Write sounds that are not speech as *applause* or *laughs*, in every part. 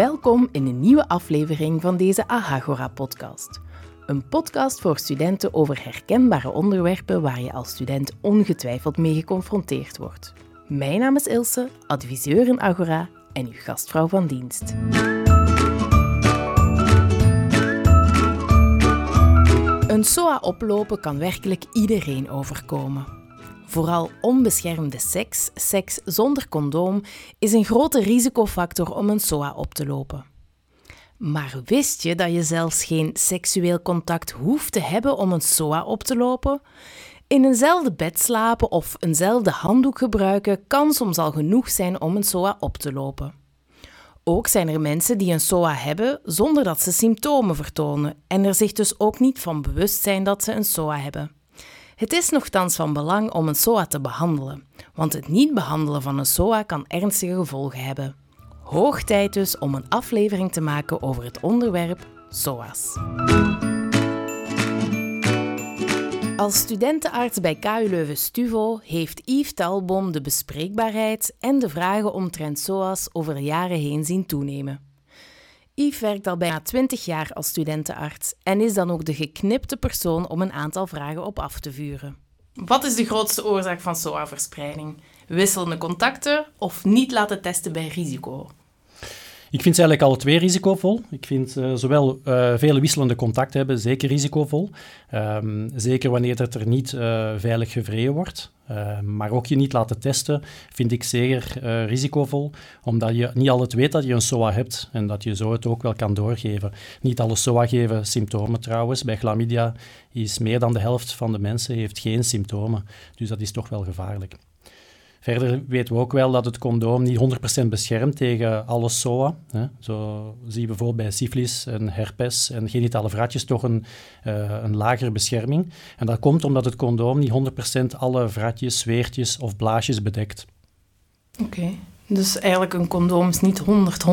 Welkom in een nieuwe aflevering van deze Ahagora-podcast. Een podcast voor studenten over herkenbare onderwerpen waar je als student ongetwijfeld mee geconfronteerd wordt. Mijn naam is Ilse, adviseur in Agora en uw gastvrouw van dienst. Een SOA oplopen kan werkelijk iedereen overkomen. Vooral onbeschermde seks, seks zonder condoom, is een grote risicofactor om een SOA op te lopen. Maar wist je dat je zelfs geen seksueel contact hoeft te hebben om een SOA op te lopen? In eenzelfde bed slapen of eenzelfde handdoek gebruiken kan soms al genoeg zijn om een SOA op te lopen. Ook zijn er mensen die een SOA hebben zonder dat ze symptomen vertonen en er zich dus ook niet van bewust zijn dat ze een SOA hebben. Het is nogthans van belang om een SOA te behandelen, want het niet behandelen van een SOA kan ernstige gevolgen hebben. Hoog tijd dus om een aflevering te maken over het onderwerp SOA's. Als studentenarts bij KU Leuven-Stuvo heeft Yves Talbom de bespreekbaarheid en de vragen omtrent SOA's over de jaren heen zien toenemen. Yves werkt al bijna 20 jaar als studentenarts en is dan ook de geknipte persoon om een aantal vragen op af te vuren. Wat is de grootste oorzaak van SOA-verspreiding? Wisselende contacten of niet laten testen bij risico? Ik vind ze eigenlijk alle twee risicovol. Ik vind uh, zowel uh, vele wisselende contacten hebben zeker risicovol. Um, zeker wanneer het er niet uh, veilig gevreden wordt. Ehm, maar ook je niet laten testen vind ik zeker risicovol, omdat je niet altijd weet dat je een SOA hebt en dat je zo het ook wel kan doorgeven. Niet alle SOA geven symptomen trouwens. Bij chlamydia is meer dan de helft van de mensen heeft geen symptomen. Dus dat is toch wel gevaarlijk. Verder weten we ook wel dat het condoom niet 100% beschermt tegen alle SOA. Hè. Zo zie je bijvoorbeeld bij syfilis en herpes en genitale vraatjes toch een, uh, een lagere bescherming. En dat komt omdat het condoom niet 100% alle vraatjes, zweertjes of blaasjes bedekt. Oké. Dus eigenlijk een condoom is niet 100, 100%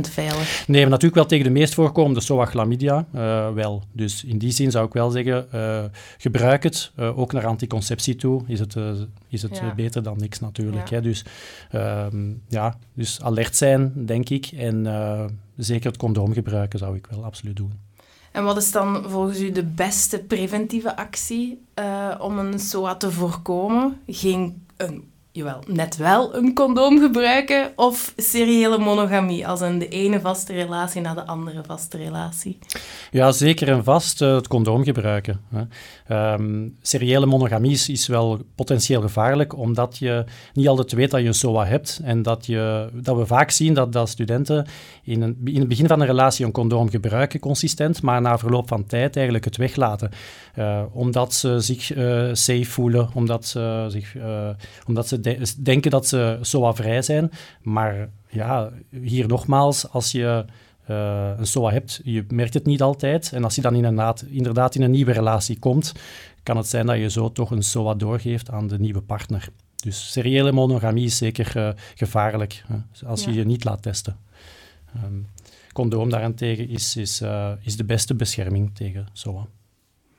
veilig. Nee, maar natuurlijk wel tegen de meest voorkomende SOA chlamydia uh, wel. Dus in die zin zou ik wel zeggen, uh, gebruik het. Uh, ook naar anticonceptie toe is het, is het ja. beter dan niks natuurlijk. Ja. Hè? Dus, um, ja, dus alert zijn, denk ik. En zeker het condoom gebruiken zou ik wel absoluut doen. En wat is dan volgens u de beste preventieve actie om een SOA te voorkomen? Geen een jawel, net wel een condoom gebruiken of seriële monogamie, als een de ene vaste relatie naar de andere vaste relatie? Ja, zeker en vast uh, het condoom gebruiken. Hè. Um, seriële monogamie is, wel potentieel gevaarlijk, omdat je niet altijd weet dat je een SOA hebt en dat, je, dat we vaak zien dat, dat studenten in, een, het begin van een relatie een condoom gebruiken, consistent, maar na verloop van tijd eigenlijk het weglaten. Uh, omdat ze zich uh, safe voelen, omdat ze, zich, omdat ze de denken dat ze SOA vrij zijn. Maar ja, hier nogmaals, als je uh, een SOA hebt, je merkt het niet altijd. En als je dan inderdaad, inderdaad in een nieuwe relatie komt, kan het zijn dat je zo toch een SOA doorgeeft aan de nieuwe partner. Dus seriële monogamie is zeker uh, gevaarlijk hè, als ja. je je niet laat testen. Um, condoom daarentegen is, is, uh, is de beste bescherming tegen SOA.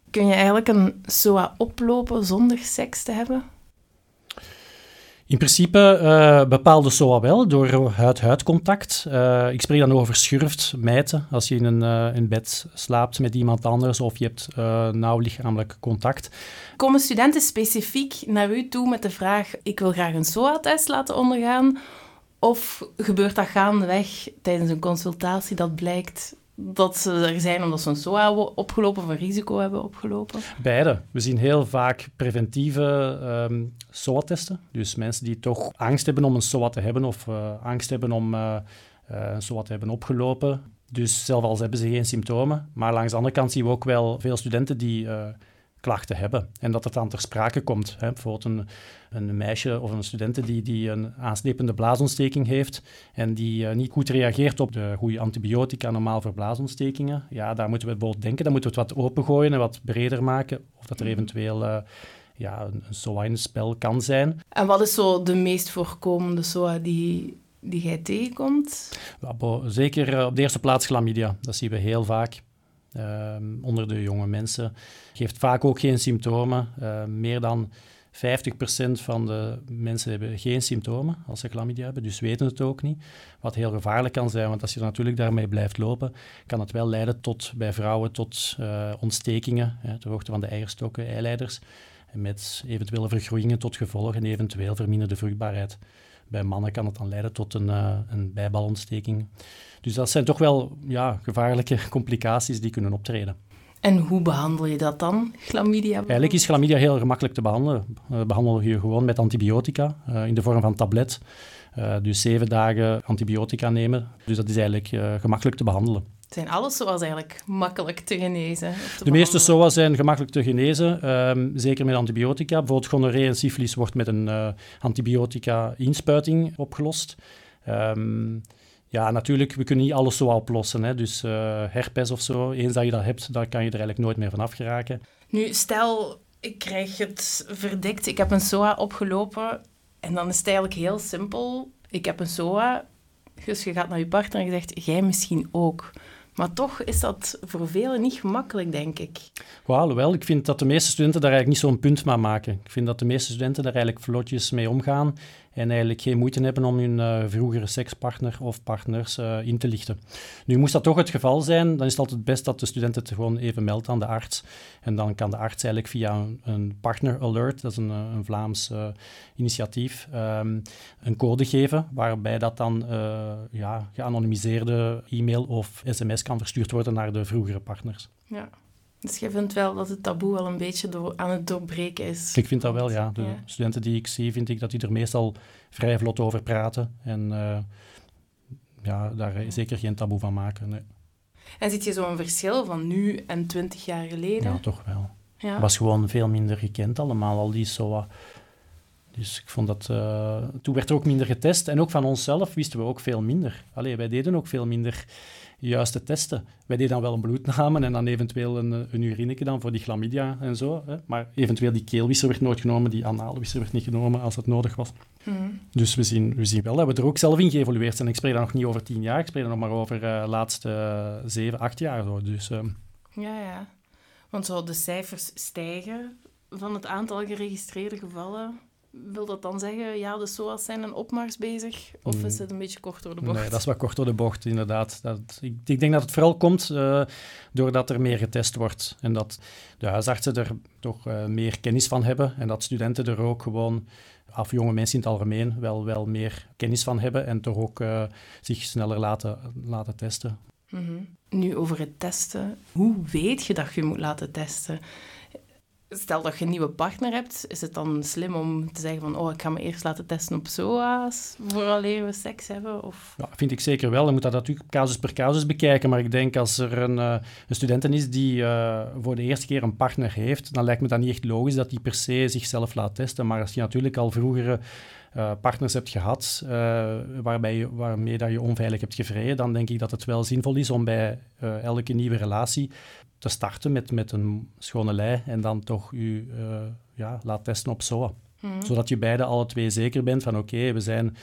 Kun je eigenlijk een SOA oplopen zonder seks te hebben? In principe uh, bepaalde SOA wel door huid-huid contact. Uh, ik spreek dan over schurft, mijten, als je in een in bed slaapt met iemand anders of je hebt nauw lichamelijk contact. Komen studenten specifiek naar u toe met de vraag: ik wil graag een SOA-test laten ondergaan? Of gebeurt dat gaandeweg tijdens een consultatie dat blijkt dat ze er zijn omdat ze een SOA hebben opgelopen of een risico hebben opgelopen? Beide. We zien heel vaak preventieve um, SOA-testen. Dus mensen die toch angst hebben om een SOA te hebben of uh, angst hebben om uh, een SOA te hebben opgelopen. Dus zelf al hebben ze geen symptomen. Maar langs de andere kant zien we ook wel veel studenten die klachten hebben. En dat het dan ter sprake komt. Hè. Bijvoorbeeld een, een meisje of een student die, die een aanslepende blaasontsteking heeft en die uh, niet goed reageert op de goede antibiotica normaal voor blaasontstekingen. Ja, daar moeten we bijvoorbeeld denken. Dan moeten we het wat opengooien en wat breder maken. Of dat er mhm. eventueel... Uh, ja, een, een SOA in het spel kan zijn. En wat is zo de meest voorkomende SOA die, die jij tegenkomt? Zeker uh, op de eerste plaats chlamydia. Dat zien we heel vaak. Uh, onder de jonge mensen. Geeft vaak ook geen symptomen. Uh, meer dan 50% van de mensen hebben geen symptomen als ze chlamydia hebben, dus weten het ook niet. Wat heel gevaarlijk kan zijn, want als je natuurlijk daarmee blijft lopen, kan het wel leiden tot, bij vrouwen tot uh, ontstekingen hè, ter hoogte van de eierstokken, eileiders, met eventuele vergroeien tot gevolg en eventueel verminderde vruchtbaarheid. Bij mannen kan het dan leiden tot een, uh, een bijbalontsteking. Dus dat zijn toch wel ja, gevaarlijke *laughs* complicaties die kunnen optreden. En hoe behandel je dat dan, chlamydia? Eigenlijk is chlamydia heel gemakkelijk te behandelen. We uh, behandelen je gewoon met antibiotica uh, in de vorm van tablet. Uh, dus zeven dagen antibiotica nemen. Dus dat is eigenlijk gemakkelijk te behandelen. Zijn alle SOA's eigenlijk makkelijk te genezen? Te de meeste SOA's zijn gemakkelijk te genezen, um, zeker met antibiotica. Bijvoorbeeld gonorree en syfilis wordt met een uh, antibiotica-inspuiting opgelost. Um, ja, natuurlijk, we kunnen niet alles zo oplossen. Hè. Dus uh, herpes of zo, eens dat je dat hebt, daar kan je er eigenlijk nooit meer van afgeraken. Nu, stel, ik krijg het verdikt, ik heb een SOA opgelopen en dan is het eigenlijk heel simpel. Ik heb een SOA, dus je gaat naar je partner en je zegt, jij misschien ook. Maar toch is dat voor velen niet gemakkelijk, denk ik. Wel, ik vind dat de meeste studenten daar eigenlijk niet zo'n punt van maken. Ik vind dat de meeste studenten daar eigenlijk vlotjes mee omgaan en eigenlijk geen moeite hebben om hun uh, vroegere sekspartner of partners uh, in te lichten. Nu, moest dat toch het geval zijn, dan is het altijd best dat de student het gewoon even meldt aan de arts. En dan kan de arts eigenlijk via een, partner alert, dat is een, eh, een Vlaams initiatief, um, een code geven waarbij dat dan ja, geanonimiseerde e-mail of sms kan verstuurd worden naar de vroegere partners. Ja. Dus je vindt wel dat het taboe al een beetje door, aan het doorbreken is? Ik vind dat wel, ja. De ja. studenten die ik zie, vind ik dat die er meestal vrij vlot over praten. En uh, ja, daar zeker geen taboe van maken. Nee. En ziet je zo'n verschil van nu en twintig jaar geleden? Ja, toch wel. Ja. Het was gewoon veel minder gekend allemaal, al die SOA. Dus ik vond dat... Uh, toen werd er ook minder getest. En ook van onszelf wisten we ook veel minder. Allee, wij deden ook veel minder juiste testen. Wij deden dan wel een bloedname en dan eventueel een, een urineke dan voor die chlamydia en zo. Hè. Maar eventueel die keelwisser werd nooit genomen, die anaalwisser werd niet genomen als het nodig was. Mm. Dus we zien, we zien wel dat we er ook zelf in geëvolueerd zijn. Ik spreek dan nog niet over tien jaar, ik spreek dan nog maar over de uh, laatste uh, zeven, acht jaar. Zo. Dus, uh, ja, ja. Want zo de cijfers stijgen van het aantal geregistreerde gevallen wil dat dan zeggen, ja, de SOA's zijn een opmars bezig? Of is het een beetje kort door de bocht? Nee, dat is wat kort door de bocht, inderdaad. Dat, ik, ik denk dat het vooral komt uh, doordat er meer getest wordt. En dat de huisartsen er toch uh, meer kennis van hebben. En dat studenten er ook gewoon, of jonge mensen in het algemeen, wel, wel meer kennis van hebben. En toch ook uh, zich sneller laten, laten testen. Mm -hmm. Nu, over het testen. Hoe weet je dat je moet laten testen? Stel dat je een nieuwe partner hebt, is het dan slim om te zeggen van oh, ik ga me eerst laten testen op SOA's vooraleer we seks hebben? Of? Ja, vind ik zeker wel. Je moet dat natuurlijk casus per casus bekijken. Maar ik denk als er een, uh, een studenten is die uh, voor de eerste keer een partner heeft, dan lijkt me dat niet echt logisch dat die per se zichzelf laat testen. Maar als je natuurlijk al vroegere partners hebt gehad waarbij je, waarmee dat je onveilig hebt gevreden, dan denk ik dat het wel zinvol is om bij elke nieuwe relatie te starten met, met een schone lei en dan toch u uh, ja, laat testen op SOA. Mm. Zodat je beide alle twee zeker bent van oké, okay, we, zijn,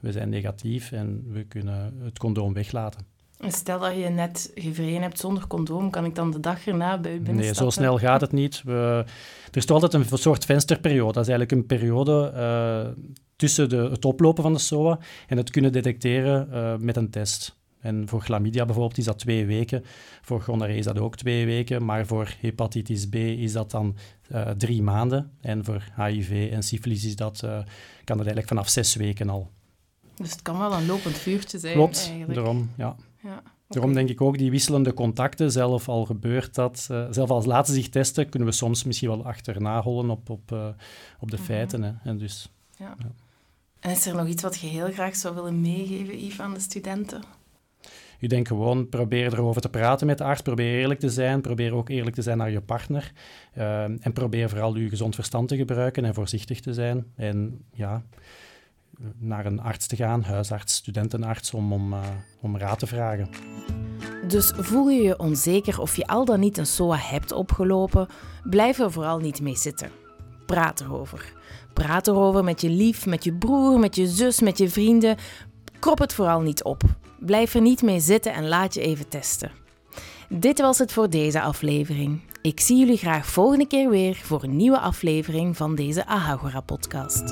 we zijn negatief en we kunnen het condoom weglaten. Stel dat je net gevreden hebt zonder condoom, kan ik dan de dag erna bij u binnenstappen? Nee, zo snel gaat het niet. We, er is toch altijd een soort vensterperiode. Dat is eigenlijk een periode uh, tussen de, het oplopen van de SOA en het kunnen detecteren uh, met een test. En voor chlamydia bijvoorbeeld is dat twee weken. Voor gonorree is dat ook twee weken. Maar voor hepatitis B is dat dan uh, drie maanden. En voor HIV en syfilis is dat, kan dat eigenlijk vanaf zes weken al. Dus het kan wel een lopend vuurtje zijn Klopt, eigenlijk. daarom, ja. Ja okay. Daarom denk ik ook die wisselende contacten, zelf al gebeurt dat, uh, zelf als laten zich testen, kunnen we soms misschien wel achterna hollen op, op, op de feiten. Hè. En dus, ja. ja. En is er nog iets wat je heel graag zou willen meegeven, Yves, aan de studenten? Ik denk gewoon, probeer erover te praten met de arts. Probeer eerlijk te zijn. Probeer ook eerlijk te zijn naar je partner. Uh, en probeer vooral je gezond verstand te gebruiken en voorzichtig te zijn. En ja, naar een arts te gaan, huisarts, studentenarts, om, om, uh, om raad te vragen. Dus voel je je onzeker of je al dan niet een SOA hebt opgelopen, blijf er vooral niet mee zitten. Praat erover. Praat erover met je lief, met je broer, met je zus, met je vrienden. Krop het vooral niet op. Blijf er niet mee zitten en laat je even testen. Dit was het voor deze aflevering. Ik zie jullie graag volgende keer weer voor een nieuwe aflevering van deze Ahagora podcast.